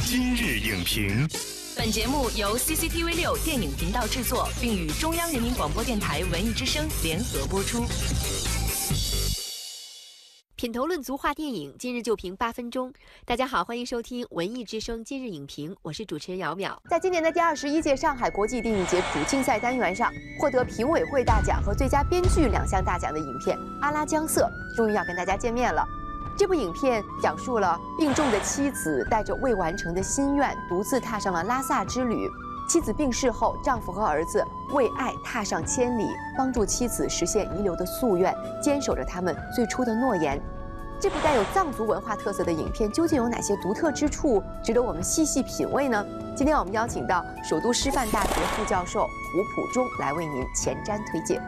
今日影评，本节目由 CCTV 六电影频道制作，并与中央人民广播电台文艺之声联合播出。品头论足话电影，今日就评八分钟。大家好，欢迎收听文艺之声今日影评，我是主持人姚淼。在今年的第二十一届上海国际电影节主竞赛单元上，获得评委会大奖和最佳编剧两项大奖的影片《阿拉江色》终于要跟大家见面了。这部影片讲述了病重的妻子带着未完成的心愿，独自踏上了拉萨之旅。妻子病逝后，丈夫和儿子为爱踏上千里，帮助妻子实现遗留的夙愿，坚守着他们最初的诺言。这部带有藏族文化特色的影片究竟有哪些独特之处，值得我们细细品味呢？今天我们邀请到首都师范大学副教授胡普忠来为您前瞻推荐。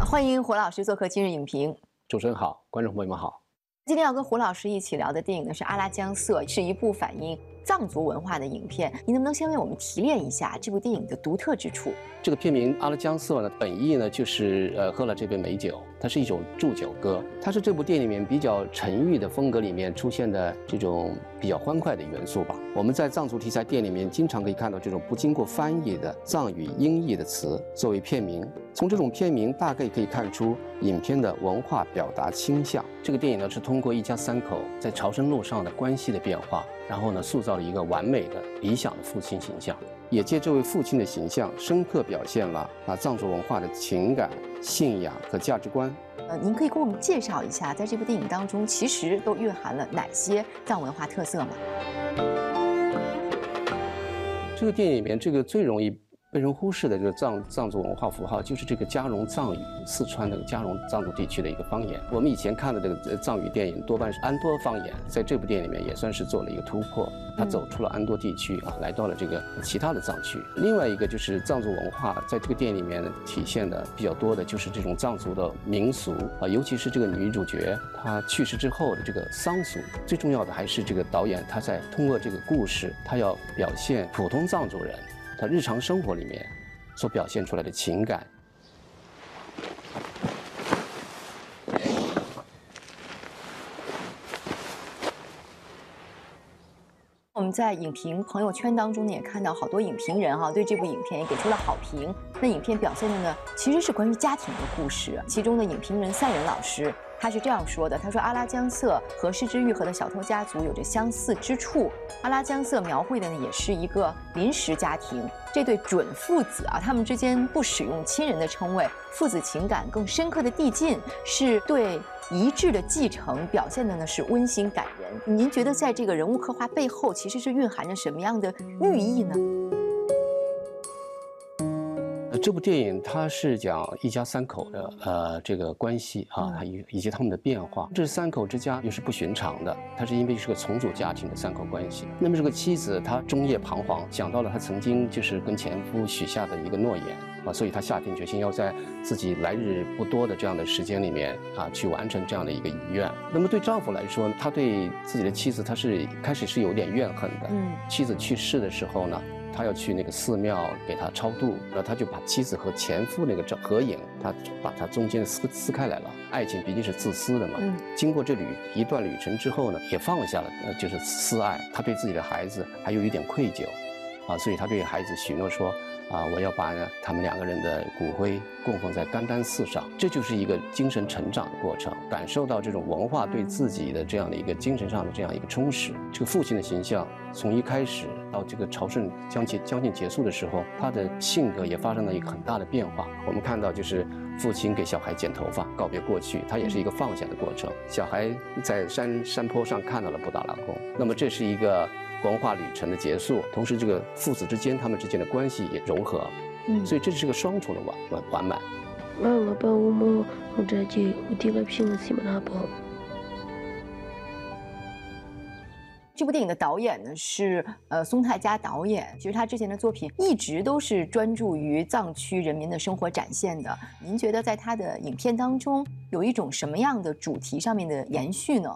欢迎胡老师做客今日影评。主持人好，观众朋友们好。今天要跟胡老师一起聊的电影呢是《阿拉江色》，是一部反映藏族文化的影片。您能不能先为我们提炼一下这部电影的独特之处？这个片名《阿拉江色》呢，本意呢就是呃喝了这杯美酒，它是一种祝酒歌，它是这部电影里面比较沉郁的风格里面出现的这种比较欢快的元素吧。我们在藏族题材电影里面经常可以看到这种不经过翻译的藏语音译的词作为片名，从这种片名大概可以看出影片的文化表达倾向。这个电影呢是通过一家三口在朝圣路上的关系的变化，然后呢塑造了一个完美的理想的父亲形象。也借这位父亲的形象，深刻表现了啊藏族文化的情感、信仰和价值观。呃，您可以给我们介绍一下，在这部电影当中，其实都蕴含了哪些藏文化特色吗？这个电影里面，这个最容易被人忽视的这个藏藏族文化符号，就是这个嘉绒藏语，四川的嘉绒藏族地区的一个方言。我们以前看的这个藏语电影多半是安多方言，在这部电影里面也算是做了一个突破，他走出了安多地区啊，来到了这个其他的藏区。另外一个就是藏族文化，在这个电影里面体现的比较多的就是这种藏族的民俗啊，尤其是这个女主角她去世之后的这个丧俗。最重要的还是这个导演他在通过这个故事，他要表现普通藏族人。他日常生活里面所表现出来的情感。我们在影评朋友圈当中呢，也看到好多影评人哈，对这部影片也给出了好评。那影片表现的呢，其实是关于家庭的故事。其中的影评人赛仁老师。他是这样说的：“他说，阿拉江瑟和失之愈合的小偷家族有着相似之处。阿拉江瑟描绘的呢，也是一个临时家庭，这对准父子啊，他们之间不使用亲人的称谓，父子情感更深刻的递进，是对遗志的继承，表现的呢是温馨感人。您觉得在这个人物刻画背后，其实是蕴含着什么样的寓意呢？”这部电影它是讲一家三口的呃这个关系啊，以以及他们的变化。这三口之家又是不寻常的，它是因为是个重组家庭的三口关系。那么这个妻子她终夜彷徨，想到了她曾经就是跟前夫许下的一个诺言啊，所以她下定决心要在自己来日不多的这样的时间里面啊，去完成这样的一个遗愿。那么对丈夫来说，他对自己的妻子他是开始是有点怨恨的。嗯，妻子去世的时候呢？他要去那个寺庙给他超度，然后他就把妻子和前夫那个照合影，他把他中间撕撕开来了。爱情毕竟是自私的嘛。嗯。经过这旅一段旅程之后呢，也放下了，呃，就是私爱。他对自己的孩子还有一点愧疚，啊，所以他对孩子许诺说。啊！我要把他们两个人的骨灰供奉在甘丹寺上，这就是一个精神成长的过程，感受到这种文化对自己的这样的一个精神上的这样一个充实。这个父亲的形象，从一开始到这个朝圣将近将近结束的时候，他的性格也发生了一个很大的变化。我们看到，就是父亲给小孩剪头发，告别过去，他也是一个放下的过程。小孩在山山坡上看到了布达拉宫，那么这是一个。文化旅程的结束，同时这个父子之间他们之间的关系也融合，嗯，所以这是个双重的完完完满。这部电影的导演呢是呃松泰加导演，其实他之前的作品一直都是专注于藏区人民的生活展现的。您觉得在他的影片当中有一种什么样的主题上面的延续呢？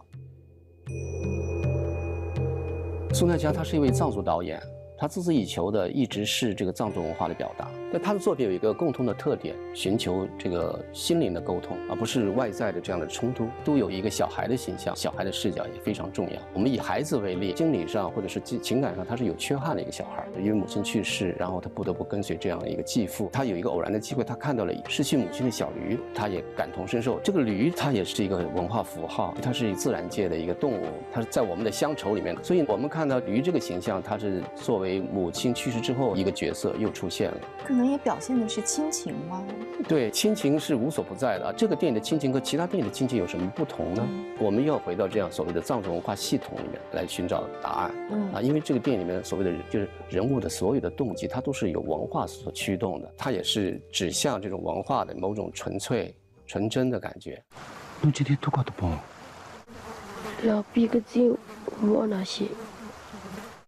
宋泰佳他是一位藏族导演，他孜孜以求的一直是这个藏族文化的表达。那他的作品有一个共通的特点，寻求这个心灵的沟通，而不是外在的这样的冲突。都有一个小孩的形象，小孩的视角也非常重要。我们以孩子为例，心理上或者是情感上他是有缺憾的一个小孩，因为母亲去世，然后他不得不跟随这样的一个继父。他有一个偶然的机会，他看到了失去母亲的小驴，他也感同身受。这个驴它也是一个文化符号，它是自然界的一个动物，它是在我们的乡愁里面。所以我们看到驴这个形象，它是作为母亲去世之后一个角色又出现了。可能也表现的是亲情吗？对，亲情是无所不在的。这个电影的亲情和其他电影的亲情有什么不同呢？我们要回到这样所谓的藏族文化系统里面来寻找答案。嗯啊，因为这个电影里面所谓的就是人物的所有的动机，它都是由文化所驱动的，它也是指向这种文化的某种纯粹、纯真的感觉。你今天多搞的不？要比个酒，我那些。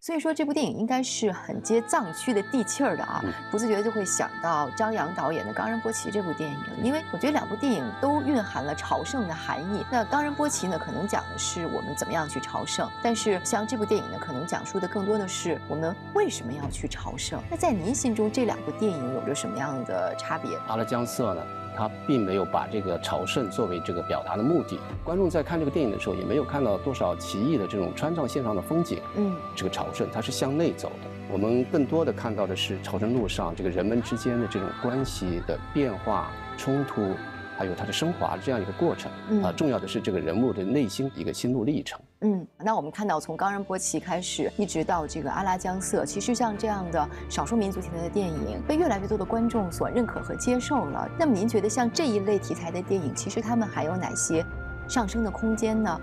所以说这部电影应该是很接藏区的地气儿的啊，不自觉就会想到张扬导演的《冈仁波齐》这部电影，因为我觉得两部电影都蕴含了朝圣的含义。那《冈仁波齐》呢，可能讲的是我们怎么样去朝圣，但是像这部电影呢，可能讲述的更多的是我们为什么要去朝圣。那在您心中，这两部电影有着什么样的差别？阿拉江瑟呢？他并没有把这个朝圣作为这个表达的目的。观众在看这个电影的时候，也没有看到多少奇异的这种川藏线上的风景。嗯，这个朝圣它是向内走的。我们更多的看到的是朝圣路上这个人们之间的这种关系的变化、冲突，还有它的升华这样一个过程。啊，重要的是这个人物的内心一个心路历程。嗯，那我们看到从冈仁波齐开始，一直到这个阿拉江色，其实像这样的少数民族题材的电影，被越来越多的观众所认可和接受了。那么您觉得像这一类题材的电影，其实他们还有哪些上升的空间呢？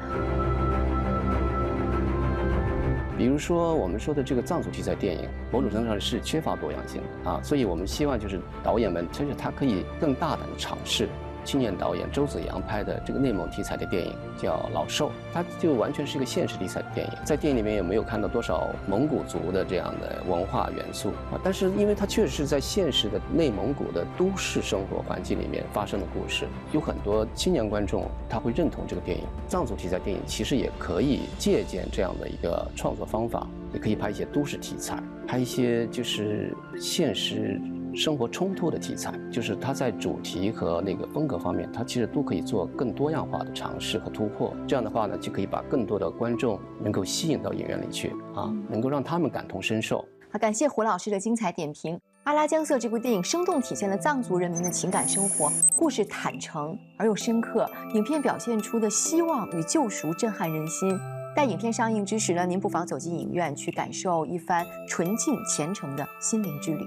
比如说我们说的这个藏族题材电影，某种程度上是缺乏多样性的啊，所以我们希望就是导演们，其实他可以更大胆的尝试。青年导演周子阳拍的这个内蒙题材的电影叫《老兽》，它就完全是一个现实题材的电影。在电影里面也没有看到多少蒙古族的这样的文化元素啊，但是因为它确实是在现实的内蒙古的都市生活环境里面发生的故事，有很多青年观众他会认同这个电影。藏族题材电影其实也可以借鉴这样的一个创作方法，也可以拍一些都市题材，拍一些就是现实。生活冲突的题材，就是它在主题和那个风格方面，它其实都可以做更多样化的尝试和突破。这样的话呢，就可以把更多的观众能够吸引到影院里去啊，能够让他们感同身受。好，感谢胡老师的精彩点评。《阿拉江色》这部电影生动体现了藏族人民的情感生活，故事坦诚而又深刻，影片表现出的希望与救赎震撼人心。待影片上映之时呢，您不妨走进影院去感受一番纯净虔诚的心灵之旅。